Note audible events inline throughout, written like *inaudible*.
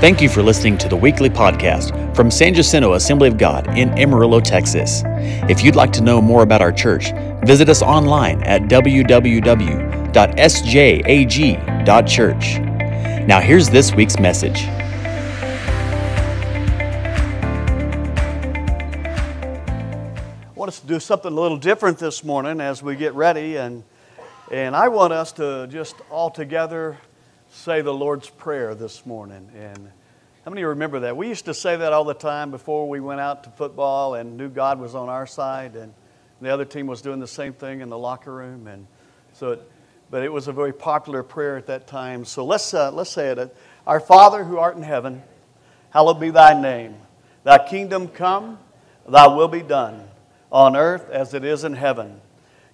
Thank you for listening to the weekly podcast from San Jacinto Assembly of God in Amarillo, Texas. If you'd like to know more about our church, visit us online at www.sjag.church. Now, here's this week's message. I want us to do something a little different this morning as we get ready, and, and I want us to just all together say the Lord's Prayer this morning. And how many remember that? We used to say that all the time before we went out to football and knew God was on our side, and the other team was doing the same thing in the locker room. And so, it, but it was a very popular prayer at that time. So let's, uh, let's say it. Our Father who art in heaven, hallowed be thy name. Thy kingdom come, thy will be done, on earth as it is in heaven.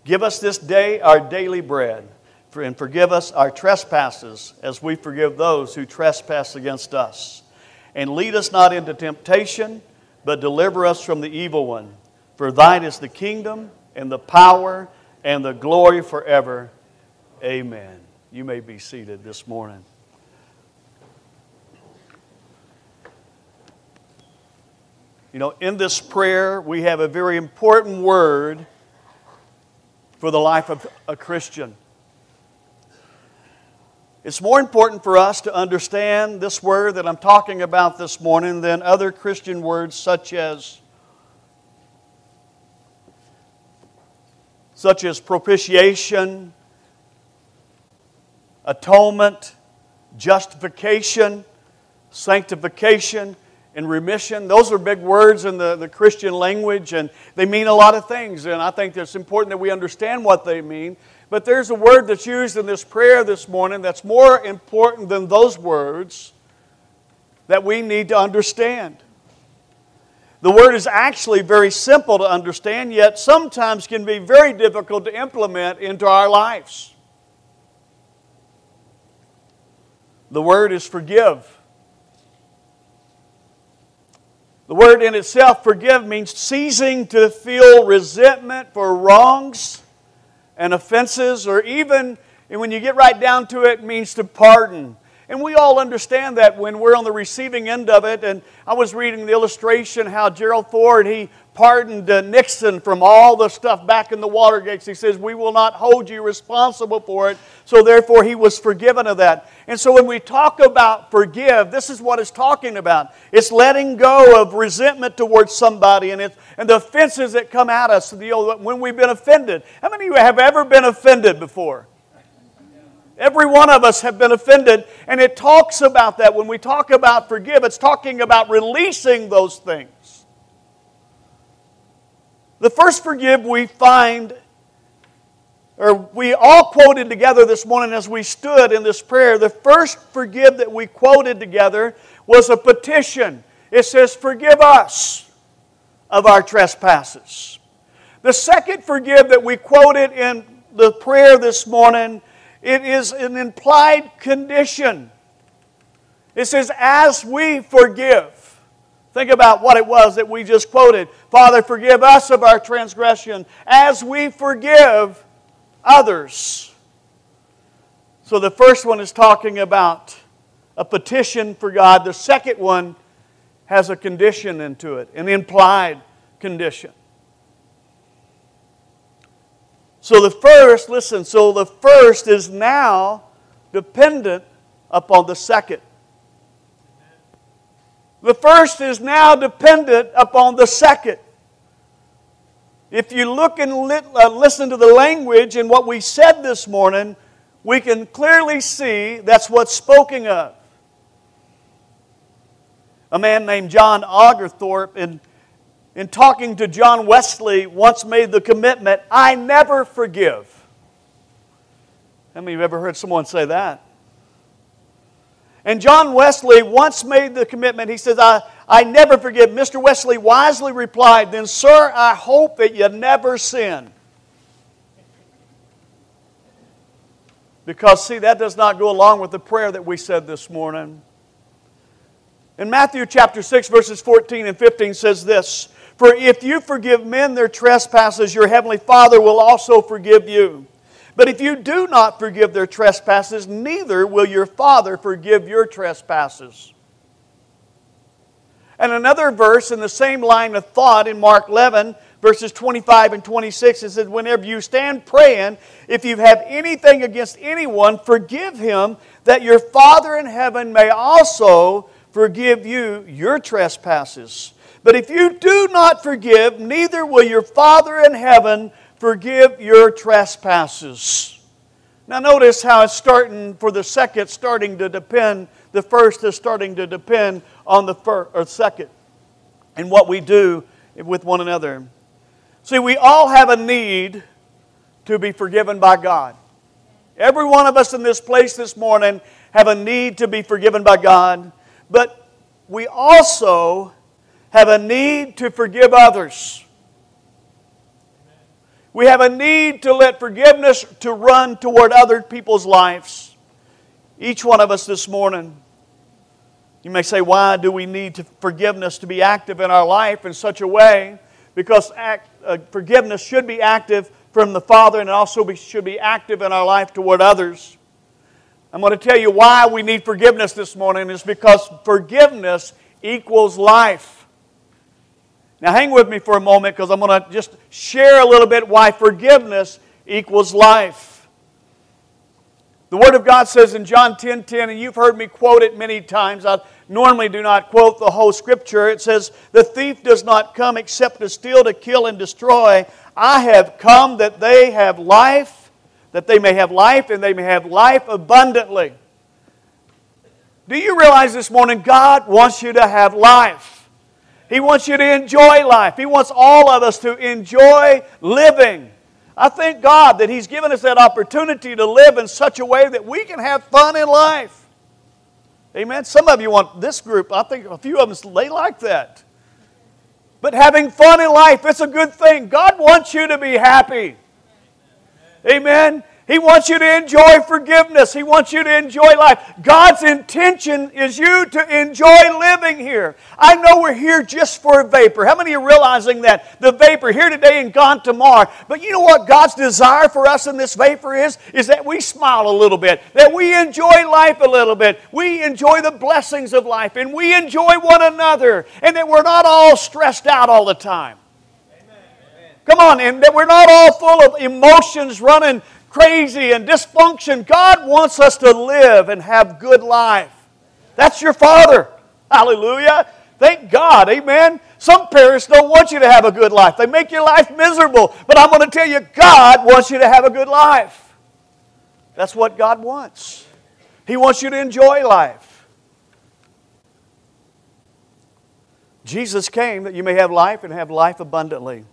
Give us this day our daily bread and forgive us our trespasses as we forgive those who trespass against us. And lead us not into temptation, but deliver us from the evil one. For thine is the kingdom and the power and the glory forever. Amen. You may be seated this morning. You know, in this prayer, we have a very important word for the life of a Christian. It's more important for us to understand this word that I'm talking about this morning than other Christian words such as such as propitiation, atonement, justification, sanctification, and remission. Those are big words in the, the Christian language, and they mean a lot of things. And I think it's important that we understand what they mean but there's a word that's used in this prayer this morning that's more important than those words that we need to understand. The word is actually very simple to understand, yet sometimes can be very difficult to implement into our lives. The word is forgive. The word in itself, forgive, means ceasing to feel resentment for wrongs and offenses, or even, and when you get right down to it, means to pardon. And we all understand that when we're on the receiving end of it. And I was reading the illustration how Gerald Ford, he pardoned uh, Nixon from all the stuff back in the Watergates. He says, We will not hold you responsible for it. So therefore, he was forgiven of that. And so when we talk about forgive, this is what it's talking about. It's letting go of resentment towards somebody and, it's, and the offenses that come at us know, when we've been offended. How many of you have ever been offended before? Every one of us have been offended, and it talks about that. When we talk about forgive, it's talking about releasing those things. The first forgive we find, or we all quoted together this morning as we stood in this prayer, the first forgive that we quoted together was a petition. It says, Forgive us of our trespasses. The second forgive that we quoted in the prayer this morning it is an implied condition. It says, as we forgive. Think about what it was that we just quoted. Father, forgive us of our transgression as we forgive others. So the first one is talking about a petition for God. The second one has a condition into it, an implied condition. So the first, listen, so the first is now dependent upon the second. The first is now dependent upon the second. If you look and uh, listen to the language and what we said this morning, we can clearly see that's what's spoken of. A man named John Oglethorpe in in talking to John Wesley, once made the commitment I never forgive. How many of you ever heard someone say that? And John Wesley once made the commitment. He says, I, I never forgive. Mr. Wesley wisely replied, Then, sir, I hope that you never sin. Because, see, that does not go along with the prayer that we said this morning. In Matthew chapter 6, verses 14 and 15 says this for if you forgive men their trespasses, your heavenly Father will also forgive you. But if you do not forgive their trespasses, neither will your Father forgive your trespasses. And another verse in the same line of thought in Mark 11, verses 25 and 26, it says, Whenever you stand praying, if you have anything against anyone, forgive him, that your Father in heaven may also forgive you your trespasses. But if you do not forgive, neither will your Father in heaven forgive your trespasses. Now, notice how it's starting for the second, starting to depend, the first is starting to depend on the first or second and what we do with one another. See, we all have a need to be forgiven by God. Every one of us in this place this morning have a need to be forgiven by God, but we also have a need to forgive others. We have a need to let forgiveness to run toward other people's lives. Each one of us this morning. You may say, why do we need to forgiveness to be active in our life in such a way? Because act, uh, forgiveness should be active from the Father and also be, should be active in our life toward others. I'm going to tell you why we need forgiveness this morning is because forgiveness equals life. Now, hang with me for a moment because I'm going to just share a little bit why forgiveness equals life. The Word of God says in John 10 10, and you've heard me quote it many times. I normally do not quote the whole scripture. It says, The thief does not come except to steal, to kill, and destroy. I have come that they have life, that they may have life, and they may have life abundantly. Do you realize this morning God wants you to have life? He wants you to enjoy life. He wants all of us to enjoy living. I thank God that He's given us that opportunity to live in such a way that we can have fun in life. Amen. Some of you want this group, I think a few of them, they like that. But having fun in life, it's a good thing. God wants you to be happy. Amen. He wants you to enjoy forgiveness. He wants you to enjoy life. God's intention is you to enjoy living here. I know we're here just for a vapor. How many are realizing that? The vapor here today and gone tomorrow. But you know what God's desire for us in this vapor is? Is that we smile a little bit, that we enjoy life a little bit, we enjoy the blessings of life, and we enjoy one another, and that we're not all stressed out all the time. Come on, and that we're not all full of emotions running crazy and dysfunction. God wants us to live and have good life. That's your Father. Hallelujah. Thank God. Amen. Some parents don't want you to have a good life, they make your life miserable. But I'm going to tell you, God wants you to have a good life. That's what God wants. He wants you to enjoy life. Jesus came that you may have life and have life abundantly.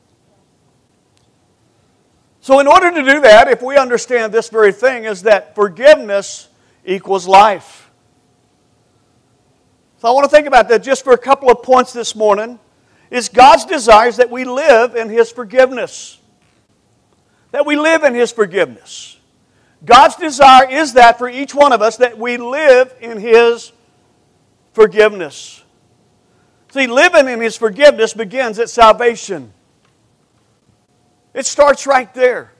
So, in order to do that, if we understand this very thing, is that forgiveness equals life. So, I want to think about that just for a couple of points this morning. Is God's desires that we live in His forgiveness. That we live in His forgiveness. God's desire is that for each one of us, that we live in His forgiveness. See, living in His forgiveness begins at salvation. It starts right there.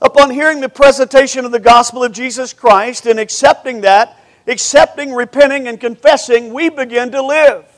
Upon hearing the presentation of the gospel of Jesus Christ and accepting that, accepting, repenting, and confessing, we begin to live.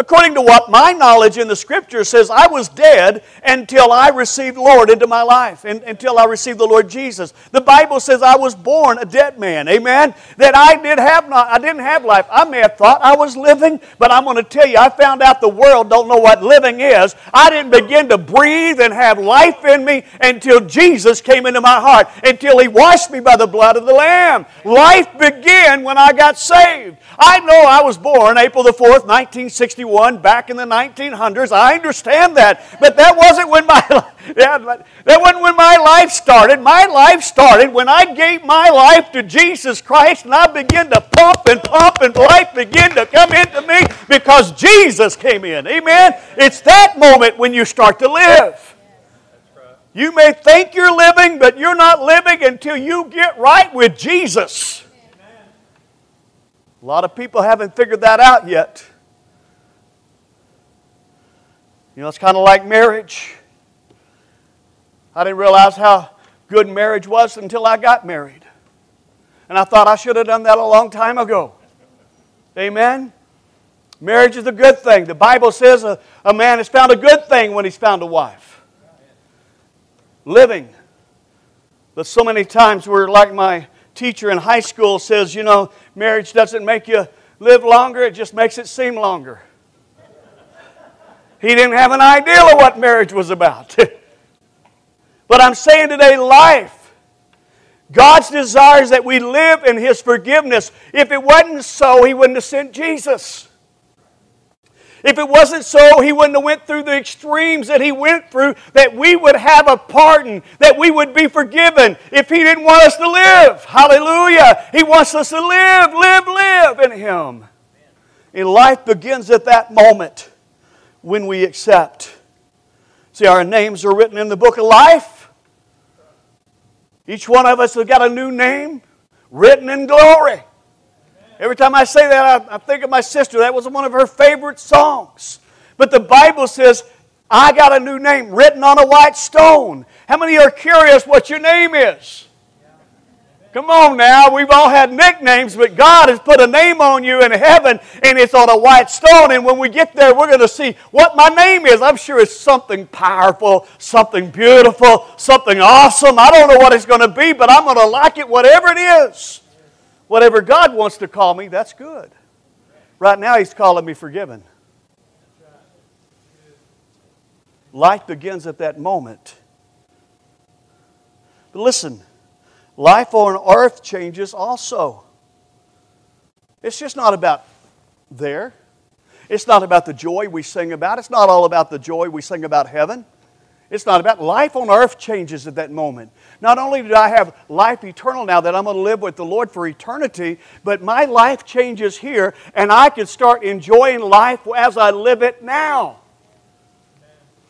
According to what my knowledge in the scripture says, I was dead until I received Lord into my life, and, until I received the Lord Jesus. The Bible says I was born a dead man. Amen. That I did have not, I didn't have life. I may have thought I was living, but I'm going to tell you, I found out the world don't know what living is. I didn't begin to breathe and have life in me until Jesus came into my heart, until He washed me by the blood of the Lamb. Life began when I got saved. I know I was born April the 4th, 1961 back in the 1900s. I understand that. But that wasn't when my *laughs* yeah, that wasn't when my life started. My life started when I gave my life to Jesus Christ and I began to pump and pump and life began to come into me because Jesus came in. Amen. It's that moment when you start to live. You may think you're living, but you're not living until you get right with Jesus. A lot of people haven't figured that out yet. You know, it's kind of like marriage. I didn't realize how good marriage was until I got married. And I thought I should have done that a long time ago. Amen? Marriage is a good thing. The Bible says a, a man has found a good thing when he's found a wife. Living. But so many times we're like my teacher in high school says, you know, marriage doesn't make you live longer, it just makes it seem longer. He didn't have an idea of what marriage was about. *laughs* but I'm saying today, life. God's desires that we live in His forgiveness. If it wasn't so, He wouldn't have sent Jesus. If it wasn't so, he wouldn't have went through the extremes that he went through, that we would have a pardon, that we would be forgiven if he didn't want us to live. Hallelujah. He wants us to live, live, live in him. And life begins at that moment when we accept. See, our names are written in the book of life. Each one of us has got a new name written in glory. Every time I say that, I, I think of my sister. That was one of her favorite songs. But the Bible says, I got a new name written on a white stone. How many are curious what your name is? Come on now, we've all had nicknames, but God has put a name on you in heaven and it's on a white stone. And when we get there, we're going to see what my name is. I'm sure it's something powerful, something beautiful, something awesome. I don't know what it's going to be, but I'm going to like it, whatever it is. Whatever God wants to call me, that's good. Right now, He's calling me forgiven. Life begins at that moment. But listen, life on earth changes also. It's just not about there. It's not about the joy we sing about. It's not all about the joy we sing about heaven. It's not about life on earth changes at that moment. Not only do I have life eternal now that I'm going to live with the Lord for eternity, but my life changes here and I can start enjoying life as I live it now.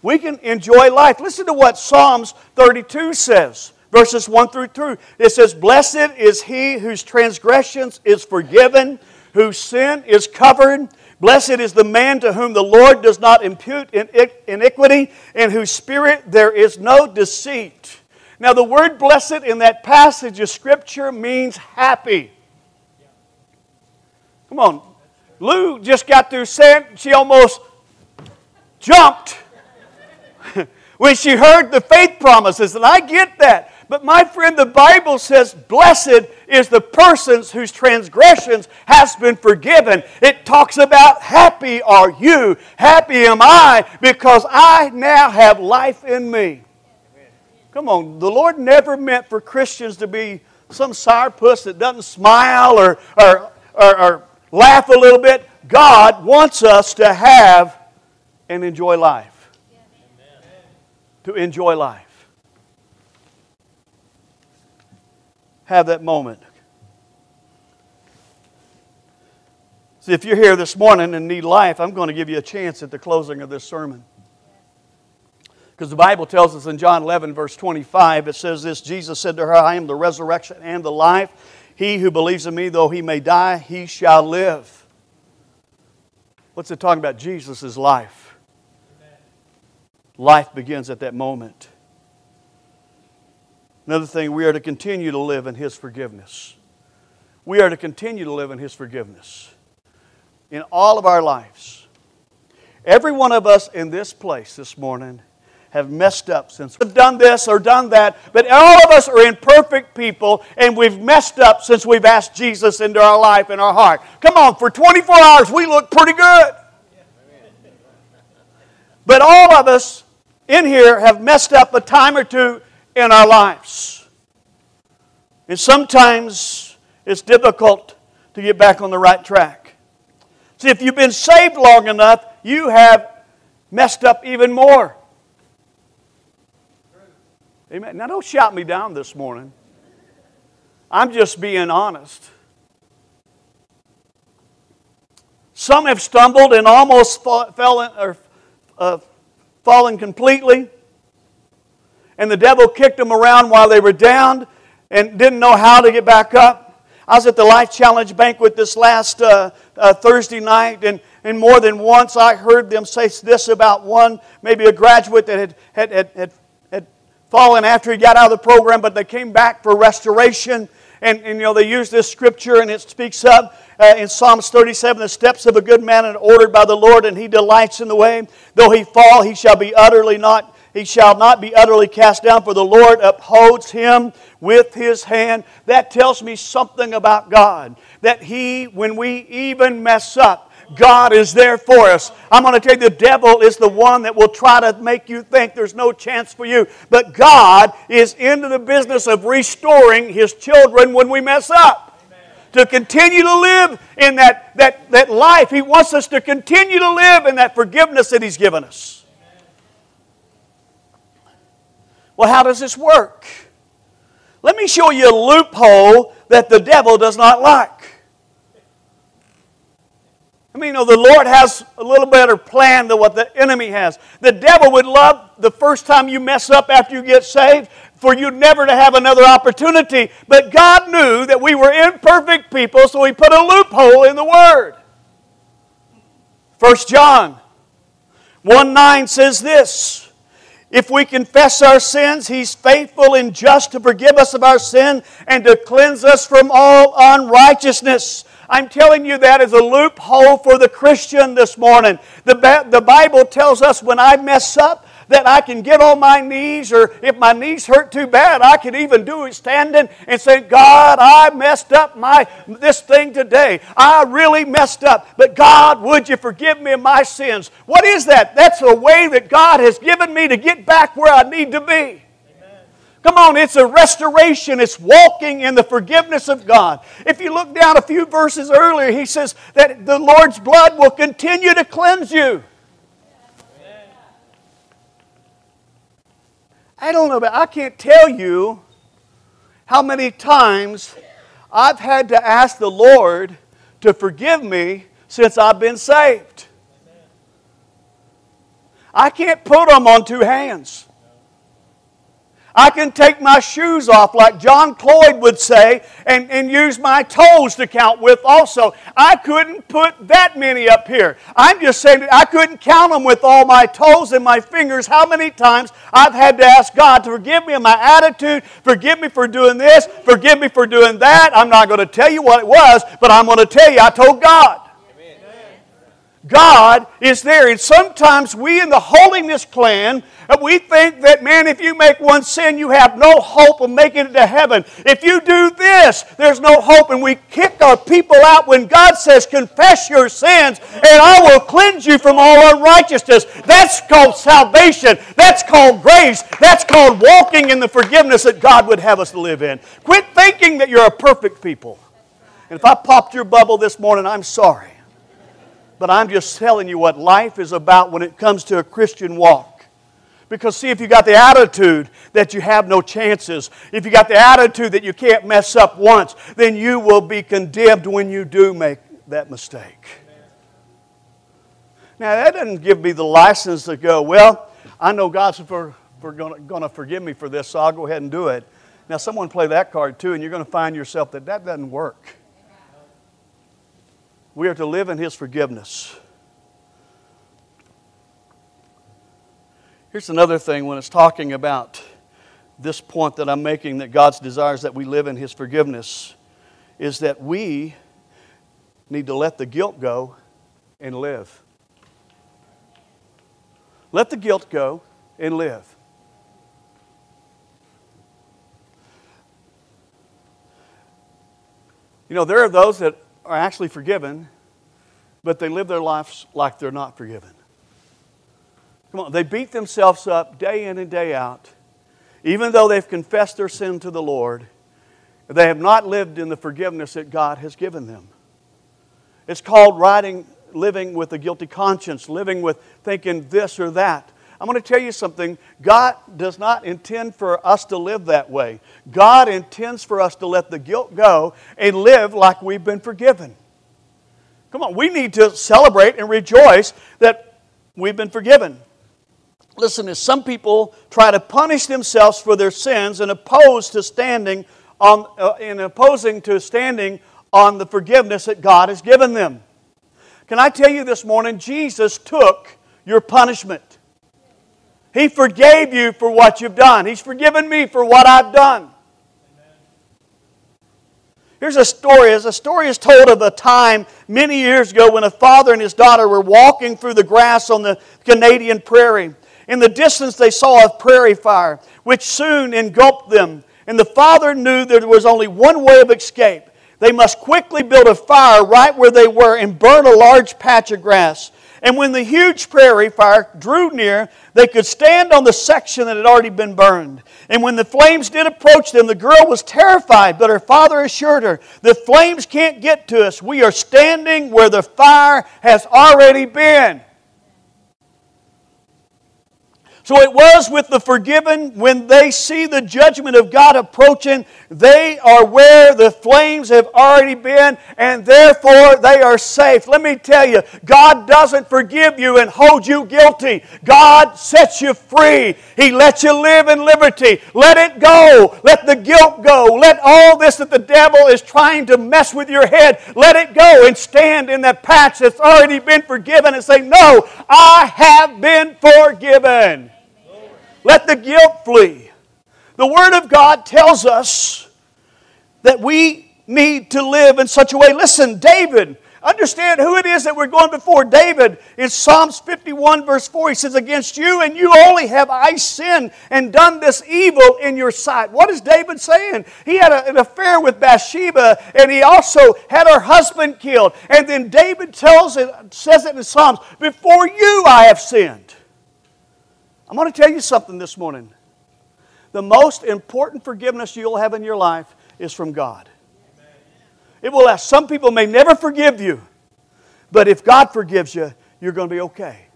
We can enjoy life. Listen to what Psalms 32 says, verses 1 through 2. It says, Blessed is he whose transgressions is forgiven, whose sin is covered. Blessed is the man to whom the Lord does not impute iniquity, in whose spirit there is no deceit. Now, the word blessed in that passage of Scripture means happy. Come on. Lou just got through saying she almost jumped *laughs* when she heard the faith promises, and I get that. But my friend, the Bible says, Blessed is the persons whose transgressions has been forgiven. It talks about happy are you, happy am I, because I now have life in me. Come on, the Lord never meant for Christians to be some sourpuss that doesn't smile or, or, or, or laugh a little bit. God wants us to have and enjoy life. To enjoy life. Have that moment. See, if you're here this morning and need life, I'm going to give you a chance at the closing of this sermon. Because the Bible tells us in John 11, verse 25, it says this Jesus said to her, I am the resurrection and the life. He who believes in me, though he may die, he shall live. What's it talking about? Jesus' life. Life begins at that moment. Another thing, we are to continue to live in His forgiveness. We are to continue to live in His forgiveness in all of our lives. Every one of us in this place this morning have messed up since we've done this or done that, but all of us are imperfect people and we've messed up since we've asked Jesus into our life and our heart. Come on, for 24 hours we look pretty good. But all of us in here have messed up a time or two in our lives. And sometimes it's difficult to get back on the right track. See, if you've been saved long enough, you have messed up even more. Amen. Now, don't shout me down this morning. I'm just being honest. Some have stumbled and almost fell in, or uh, fallen completely and the devil kicked them around while they were down and didn't know how to get back up. I was at the Life Challenge banquet this last uh, uh, Thursday night, and, and more than once I heard them say this about one, maybe a graduate that had, had, had, had, had fallen after he got out of the program, but they came back for restoration. And, and you know, they use this scripture and it speaks of uh, in Psalms 37 the steps of a good man are ordered by the Lord, and he delights in the way. Though he fall, he shall be utterly not. He shall not be utterly cast down, for the Lord upholds him with his hand. That tells me something about God. That he, when we even mess up, God is there for us. I'm going to tell you, the devil is the one that will try to make you think there's no chance for you. But God is into the business of restoring His children when we mess up. To continue to live in that, that, that life. He wants us to continue to live in that forgiveness that He's given us. Amen. Well, how does this work? Let me show you a loophole that the devil does not like. I mean, you know, the Lord has a little better plan than what the enemy has. The devil would love the first time you mess up after you get saved for you never to have another opportunity. But God knew that we were imperfect people, so He put a loophole in the Word. 1 John 1 9 says this If we confess our sins, He's faithful and just to forgive us of our sin and to cleanse us from all unrighteousness. I'm telling you that is a loophole for the Christian this morning. The, the Bible tells us when I mess up, that I can get on my knees, or if my knees hurt too bad, I can even do it standing and say, God, I messed up my this thing today. I really messed up. But God, would you forgive me of my sins? What is that? That's a way that God has given me to get back where I need to be. Come on, it's a restoration. It's walking in the forgiveness of God. If you look down a few verses earlier, he says that the Lord's blood will continue to cleanse you. I don't know, but I can't tell you how many times I've had to ask the Lord to forgive me since I've been saved. I can't put them on two hands. I can take my shoes off, like John Cloyd would say, and, and use my toes to count with also. I couldn't put that many up here. I'm just saying I couldn't count them with all my toes and my fingers. How many times I've had to ask God to forgive me of my attitude, forgive me for doing this, forgive me for doing that. I'm not going to tell you what it was, but I'm going to tell you I told God. God is there. And sometimes we in the holiness clan, uh, we think that, man, if you make one sin, you have no hope of making it to heaven. If you do this, there's no hope. And we kick our people out when God says, confess your sins and I will cleanse you from all unrighteousness. That's called salvation. That's called grace. That's called walking in the forgiveness that God would have us to live in. Quit thinking that you're a perfect people. And if I popped your bubble this morning, I'm sorry. But I'm just telling you what life is about when it comes to a Christian walk. Because, see, if you got the attitude that you have no chances, if you got the attitude that you can't mess up once, then you will be condemned when you do make that mistake. Now, that doesn't give me the license to go, well, I know God's for, for going to forgive me for this, so I'll go ahead and do it. Now, someone play that card too, and you're going to find yourself that that doesn't work. We are to live in His forgiveness. Here's another thing when it's talking about this point that I'm making that God's desires that we live in His forgiveness is that we need to let the guilt go and live. Let the guilt go and live. You know, there are those that are actually forgiven, but they live their lives like they're not forgiven. Come on, they beat themselves up day in and day out, even though they've confessed their sin to the Lord. They have not lived in the forgiveness that God has given them. It's called living with a guilty conscience, living with thinking this or that. I'm going to tell you something. God does not intend for us to live that way. God intends for us to let the guilt go and live like we've been forgiven. Come on, we need to celebrate and rejoice that we've been forgiven. Listen, as some people try to punish themselves for their sins and oppose to standing on, uh, in opposing to standing on the forgiveness that God has given them. Can I tell you this morning, Jesus took your punishment. He forgave you for what you've done. He's forgiven me for what I've done. Here's a story. As a story is told of a time many years ago when a father and his daughter were walking through the grass on the Canadian prairie. In the distance, they saw a prairie fire, which soon engulfed them. And the father knew there was only one way of escape. They must quickly build a fire right where they were and burn a large patch of grass. And when the huge prairie fire drew near, they could stand on the section that had already been burned. And when the flames did approach them, the girl was terrified, but her father assured her, The flames can't get to us. We are standing where the fire has already been. So it was with the forgiven when they see the judgment of God approaching, they are where the flames have already been, and therefore they are safe. Let me tell you, God doesn't forgive you and hold you guilty. God sets you free. He lets you live in liberty. Let it go. Let the guilt go. Let all this that the devil is trying to mess with your head, let it go and stand in that patch that's already been forgiven and say, No, I have been forgiven. Let the guilt flee. The Word of God tells us that we need to live in such a way. Listen, David, understand who it is that we're going before. David in Psalms 51, verse 4, he says, Against you and you only have I sinned and done this evil in your sight. What is David saying? He had a, an affair with Bathsheba and he also had her husband killed. And then David tells it, says it in Psalms, Before you I have sinned. I'm going to tell you something this morning. The most important forgiveness you'll have in your life is from God. It will last. Some people may never forgive you, but if God forgives you, you're going to be okay.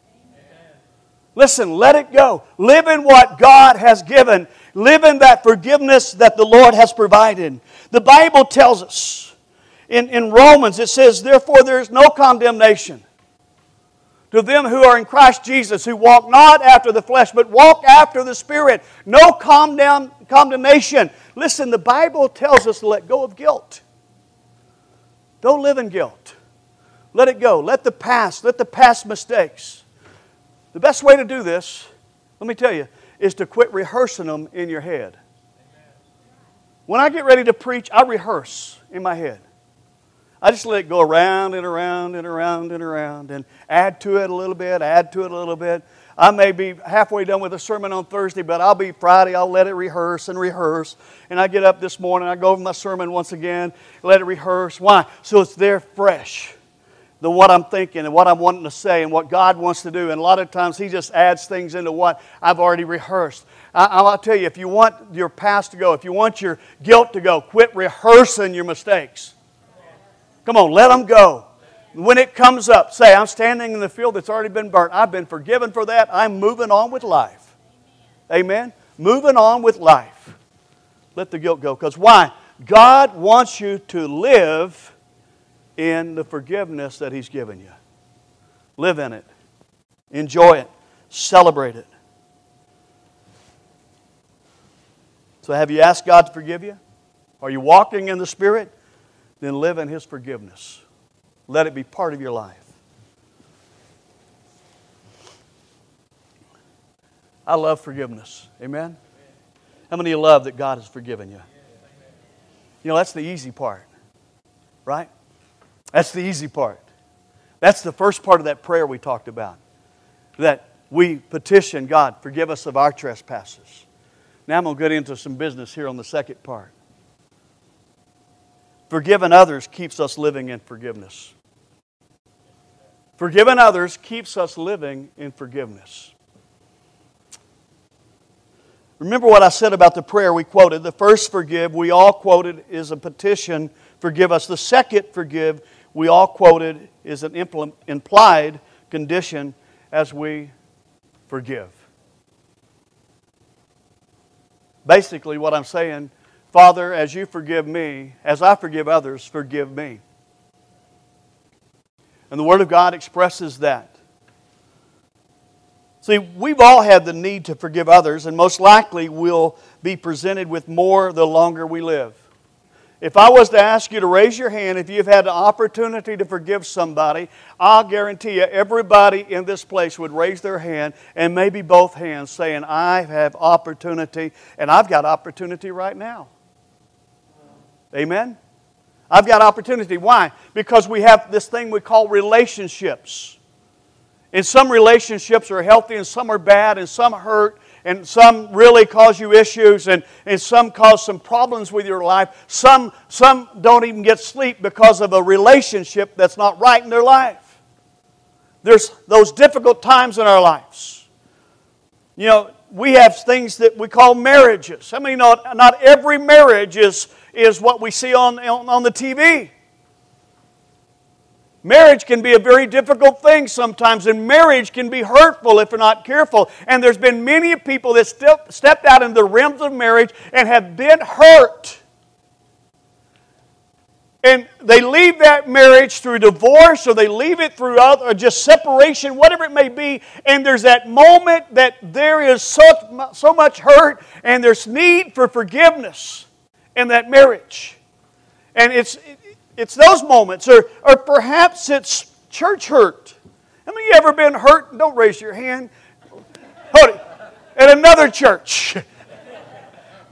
Listen, let it go. Live in what God has given. Live in that forgiveness that the Lord has provided. The Bible tells us in, in Romans, it says, Therefore, there is no condemnation to them who are in Christ Jesus, who walk not after the flesh, but walk after the Spirit. No condemn, condemnation. Listen, the Bible tells us to let go of guilt. Don't live in guilt. Let it go. Let the past, let the past mistakes. The best way to do this, let me tell you, is to quit rehearsing them in your head. When I get ready to preach, I rehearse in my head. I just let it go around and around and around and around and add to it a little bit, add to it a little bit. I may be halfway done with a sermon on Thursday, but I'll be Friday. I'll let it rehearse and rehearse. And I get up this morning, I go over my sermon once again, let it rehearse. Why? So it's there fresh. The what I'm thinking and what I'm wanting to say and what God wants to do. And a lot of times He just adds things into what I've already rehearsed. I, I'll tell you, if you want your past to go, if you want your guilt to go, quit rehearsing your mistakes. Come on, let them go. When it comes up, say, I'm standing in the field that's already been burnt. I've been forgiven for that. I'm moving on with life. Amen? Moving on with life. Let the guilt go. Because why? God wants you to live in the forgiveness that He's given you. Live in it. Enjoy it. Celebrate it. So, have you asked God to forgive you? Are you walking in the Spirit? Then live in His forgiveness. Let it be part of your life. I love forgiveness. Amen? How many of you love that God has forgiven you? You know, that's the easy part, right? That's the easy part. That's the first part of that prayer we talked about. That we petition God, forgive us of our trespasses. Now I'm going to get into some business here on the second part. Forgiving others keeps us living in forgiveness. Forgiving others keeps us living in forgiveness. Remember what I said about the prayer we quoted. The first forgive, we all quoted, is a petition, forgive us. The second forgive, we all quoted, is an implied condition as we forgive. Basically, what I'm saying Father, as you forgive me, as I forgive others, forgive me. And the Word of God expresses that. See, we've all had the need to forgive others, and most likely we'll be presented with more the longer we live. If I was to ask you to raise your hand if you've had the opportunity to forgive somebody, I'll guarantee you everybody in this place would raise their hand and maybe both hands saying, I have opportunity, and I've got opportunity right now. Amen? I've got opportunity. Why? Because we have this thing we call relationships. And some relationships are healthy and some are bad and some hurt and some really cause you issues and, and some cause some problems with your life. Some, some don't even get sleep because of a relationship that's not right in their life. There's those difficult times in our lives. You know, we have things that we call marriages. I mean, not, not every marriage is, is what we see on, on, on the TV. Marriage can be a very difficult thing sometimes, and marriage can be hurtful if you're not careful. And there's been many people that step, stepped out in the realms of marriage and have been hurt. And they leave that marriage through divorce or they leave it through other, or just separation, whatever it may be. And there's that moment that there is such, so much hurt and there's need for forgiveness in that marriage. And it's, it's those moments, or, or perhaps it's church hurt. Have you ever been hurt? Don't raise your hand. Hold it. At another church. *laughs*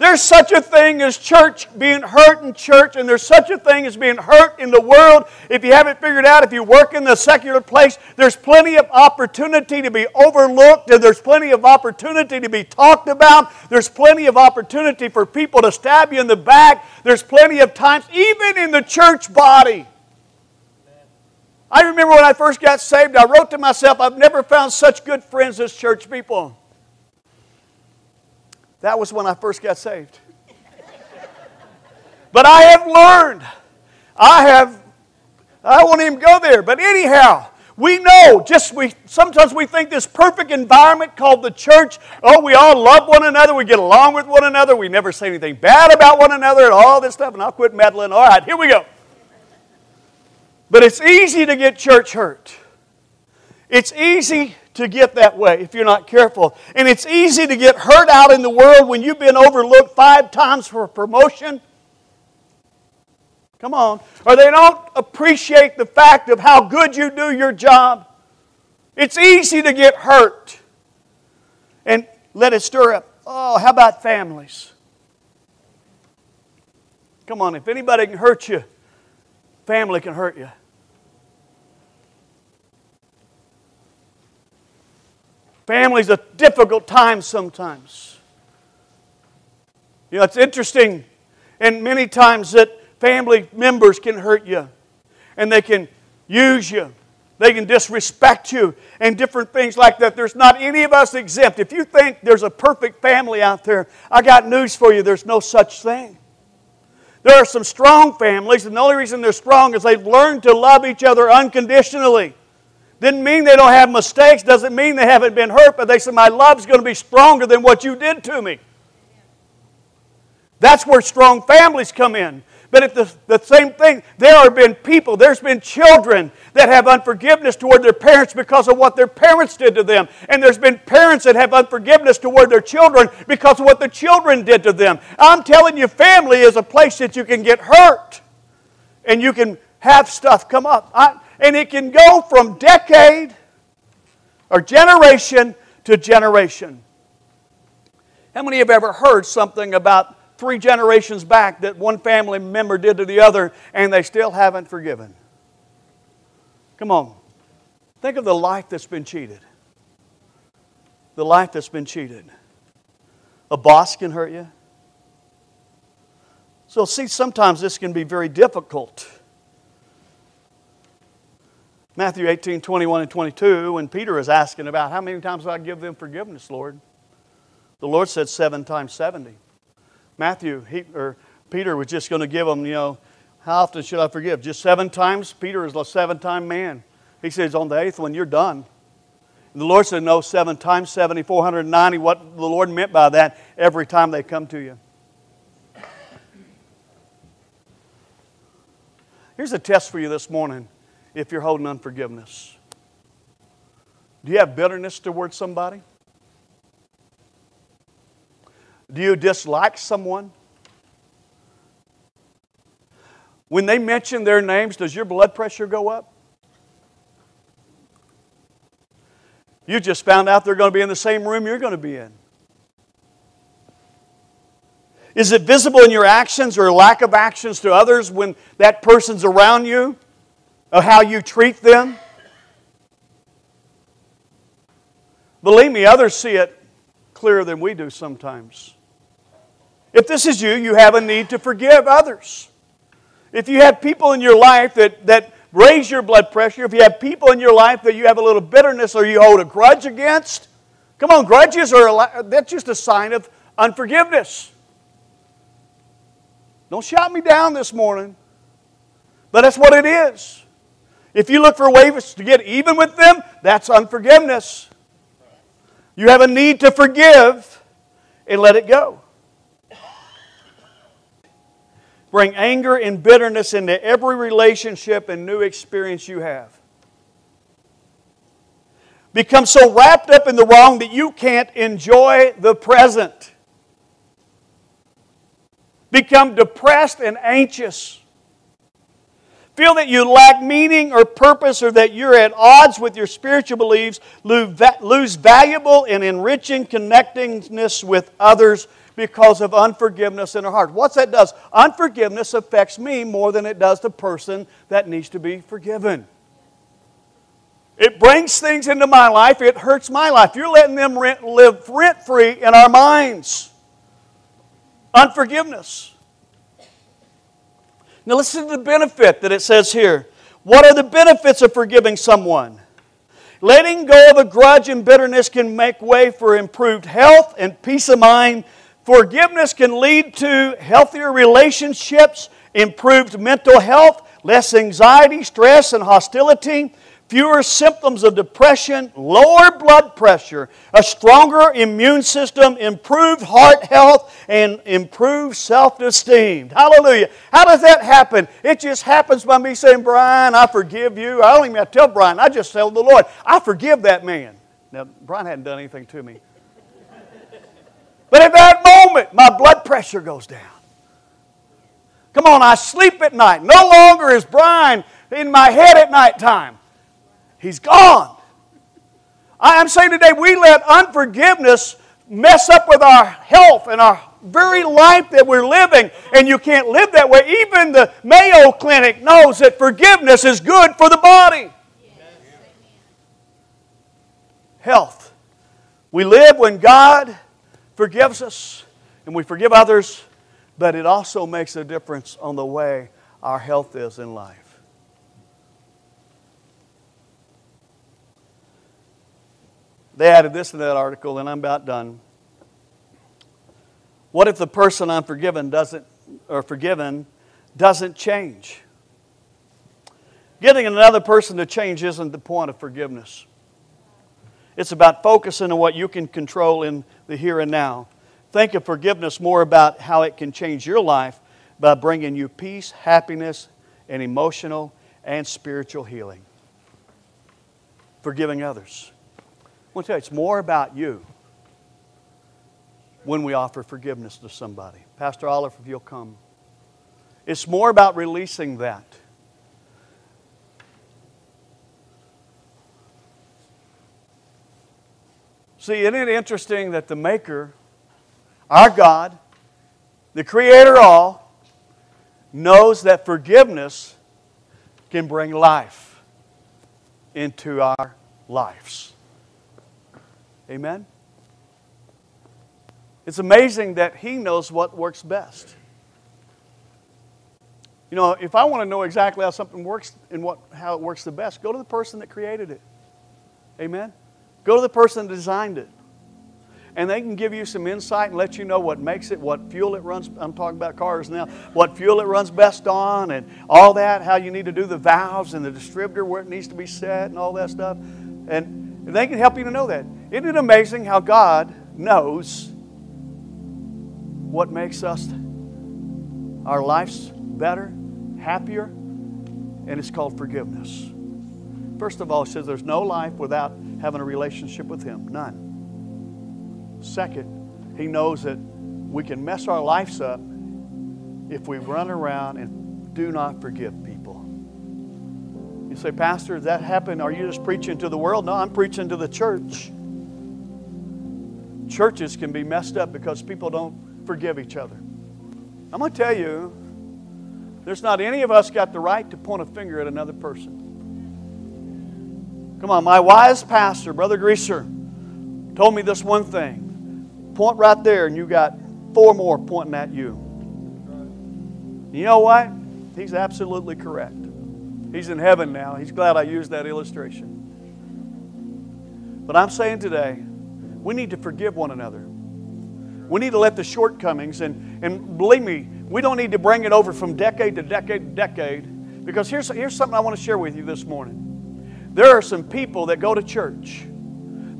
There's such a thing as church being hurt in church, and there's such a thing as being hurt in the world. If you haven't figured out, if you work in the secular place, there's plenty of opportunity to be overlooked, and there's plenty of opportunity to be talked about. There's plenty of opportunity for people to stab you in the back. There's plenty of times, even in the church body. I remember when I first got saved, I wrote to myself, I've never found such good friends as church people. That was when I first got saved. but I have learned. I have, I won't even go there. But anyhow, we know, just we sometimes we think this perfect environment called the church, oh, we all love one another, we get along with one another, we never say anything bad about one another, and all this stuff, and I'll quit meddling. All right, here we go. But it's easy to get church hurt. It's easy to get that way if you're not careful. And it's easy to get hurt out in the world when you've been overlooked five times for a promotion. Come on. Or they don't appreciate the fact of how good you do your job. It's easy to get hurt and let it stir up. Oh, how about families? Come on, if anybody can hurt you, family can hurt you. Family's a difficult time sometimes. You know, it's interesting, and many times that family members can hurt you, and they can use you, they can disrespect you, and different things like that. There's not any of us exempt. If you think there's a perfect family out there, I got news for you there's no such thing. There are some strong families, and the only reason they're strong is they've learned to love each other unconditionally. Didn't mean they don't have mistakes, doesn't mean they haven't been hurt, but they said, My love's going to be stronger than what you did to me. That's where strong families come in. But at the, the same thing, there have been people, there's been children that have unforgiveness toward their parents because of what their parents did to them. And there's been parents that have unforgiveness toward their children because of what the children did to them. I'm telling you, family is a place that you can get hurt and you can have stuff come up. I, and it can go from decade or generation to generation. How many have ever heard something about three generations back that one family member did to the other and they still haven't forgiven? Come on. Think of the life that's been cheated. The life that's been cheated. A boss can hurt you. So, see, sometimes this can be very difficult. Matthew 18, 21 and 22, when Peter is asking about how many times I give them forgiveness, Lord? The Lord said seven times 70. Matthew, he, or Peter was just going to give them, you know, how often should I forgive? Just seven times? Peter is a seven time man. He says, on the eighth one, you're done. The Lord said, no, seven times 70, 490. What the Lord meant by that, every time they come to you. Here's a test for you this morning if you're holding unforgiveness? Do you have bitterness towards somebody? Do you dislike someone? When they mention their names, does your blood pressure go up? You just found out they're going to be in the same room you're going to be in. Is it visible in your actions or lack of actions to others when that person's around you? Of how you treat them? Believe me, others see it clearer than we do sometimes. If this is you, you have a need to forgive others. If you have people in your life that, that raise your blood pressure, if you have people in your life that you have a little bitterness or you hold a grudge against, come on, grudges are that's just a sign of unforgiveness. Don't shout me down this morning, but that's what it is. If you look for ways to get even with them, that's unforgiveness. You have a need to forgive and let it go. Bring anger and bitterness into every relationship and new experience you have. Become so wrapped up in the wrong that you can't enjoy the present. Become depressed and anxious. Feel that you lack meaning or purpose or that you're at odds with your spiritual beliefs. Lose valuable and enriching connectingness with others because of unforgiveness in our heart. What's that does? Unforgiveness affects me more than it does the person that needs to be forgiven. It brings things into my life, it hurts my life. You're letting them rent, live rent free in our minds. Unforgiveness. Now, listen to the benefit that it says here. What are the benefits of forgiving someone? Letting go of a grudge and bitterness can make way for improved health and peace of mind Forgiveness can lead to healthier relationships, improved mental health, less anxiety, stress, and hostility, fewer symptoms of depression, lower blood pressure, a stronger immune system, improved heart health, and improved self esteem. Hallelujah. How does that happen? It just happens by me saying, Brian, I forgive you. I don't even have to tell Brian, I just tell the Lord, I forgive that man. Now, Brian hadn't done anything to me. But at that moment, my blood pressure goes down. Come on, I sleep at night. No longer is Brian in my head at night time. He's gone. I'm saying today we let unforgiveness mess up with our health and our very life that we're living, and you can't live that way. Even the Mayo Clinic knows that forgiveness is good for the body. Health. We live when God forgives us and we forgive others, but it also makes a difference on the way our health is in life. They added this in that article, and I'm about done. What if the person I'm forgiven doesn't, or forgiven doesn't change? Getting another person to change isn't the point of forgiveness. It's about focusing on what you can control in the here and now. Think of forgiveness more about how it can change your life by bringing you peace, happiness, and emotional and spiritual healing. Forgiving others. Want to tell you, it's more about you when we offer forgiveness to somebody. Pastor Oliver, if you'll come. It's more about releasing that. See, isn't it interesting that the Maker, our God, the Creator all, knows that forgiveness can bring life into our lives? Amen? It's amazing that He knows what works best. You know, if I want to know exactly how something works and what, how it works the best, go to the person that created it. Amen? Go to the person that designed it. And they can give you some insight and let you know what makes it, what fuel it runs. I'm talking about cars now. What fuel it runs best on, and all that. How you need to do the valves and the distributor where it needs to be set, and all that stuff. And they can help you to know that. Isn't it amazing how God knows what makes us our lives better, happier, and it's called forgiveness. First of all, it says there's no life without having a relationship with Him. None. Second, He knows that we can mess our lives up if we run around and do not forgive people. You say, Pastor, that happen? Are you just preaching to the world? No, I'm preaching to the church. Churches can be messed up because people don't forgive each other. I'm going to tell you, there's not any of us got the right to point a finger at another person. Come on, my wise pastor, Brother Greaser, told me this one thing. Point right there, and you got four more pointing at you. You know what? He's absolutely correct. He's in heaven now. He's glad I used that illustration. But I'm saying today, we need to forgive one another. We need to let the shortcomings, and, and believe me, we don't need to bring it over from decade to decade to decade. Because here's, here's something I want to share with you this morning. There are some people that go to church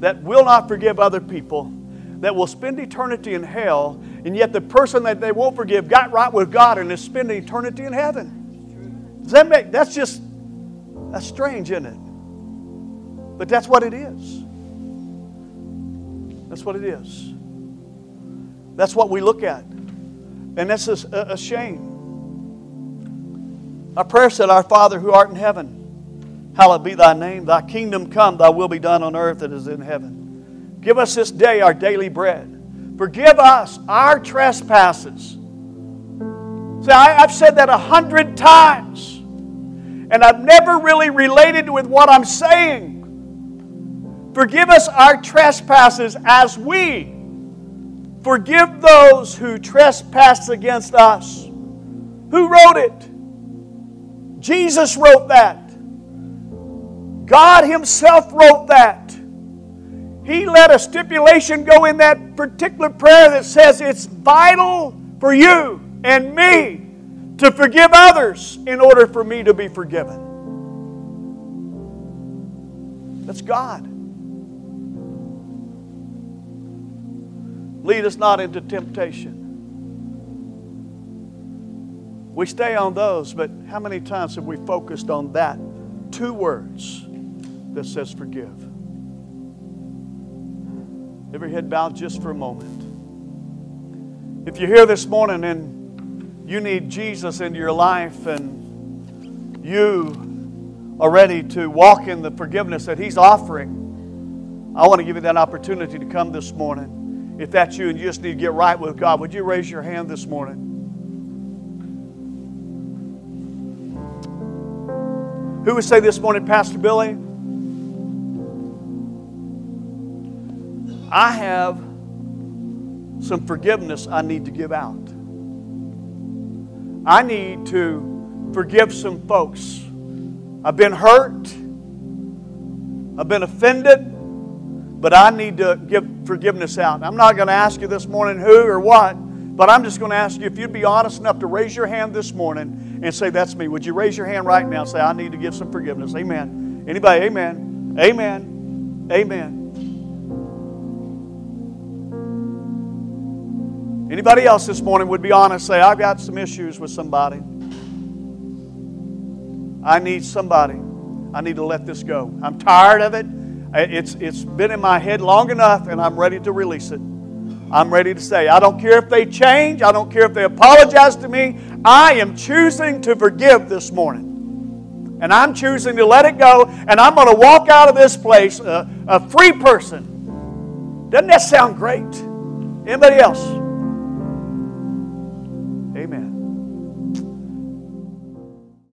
that will not forgive other people, that will spend eternity in hell, and yet the person that they won't forgive got right with God and is spending eternity in heaven. Does that make that's just that's strange, isn't it? But that's what it is. That's what it is. That's what we look at. And that's a, a shame. Our prayer said, Our Father who art in heaven, hallowed be thy name. Thy kingdom come, thy will be done on earth as in heaven. Give us this day our daily bread. Forgive us our trespasses. See, I, I've said that a hundred times, and I've never really related with what I'm saying. Forgive us our trespasses as we Forgive those who trespass against us. Who wrote it? Jesus wrote that. God Himself wrote that. He let a stipulation go in that particular prayer that says it's vital for you and me to forgive others in order for me to be forgiven. That's God. Lead us not into temptation. We stay on those, but how many times have we focused on that two words that says forgive? Every head bowed just for a moment. If you're here this morning and you need Jesus into your life and you are ready to walk in the forgiveness that He's offering, I want to give you that opportunity to come this morning. If that's you and you just need to get right with God, would you raise your hand this morning? Who would say this morning, Pastor Billy? I have some forgiveness I need to give out. I need to forgive some folks. I've been hurt. I've been offended but I need to give forgiveness out. I'm not going to ask you this morning who or what, but I'm just going to ask you if you'd be honest enough to raise your hand this morning and say, That's me. Would you raise your hand right now and say, I need to give some forgiveness? Amen. Anybody? Amen. Amen. Amen. Anybody else this morning would be honest, say, I've got some issues with somebody. I need somebody. I need to let this go. I'm tired of it. It's, it's been in my head long enough, and I'm ready to release it. I'm ready to say, I don't care if they change, I don't care if they apologize to me. I am choosing to forgive this morning. And I'm choosing to let it go, and I'm going to walk out of this place a, a free person. Doesn't that sound great? Anybody else?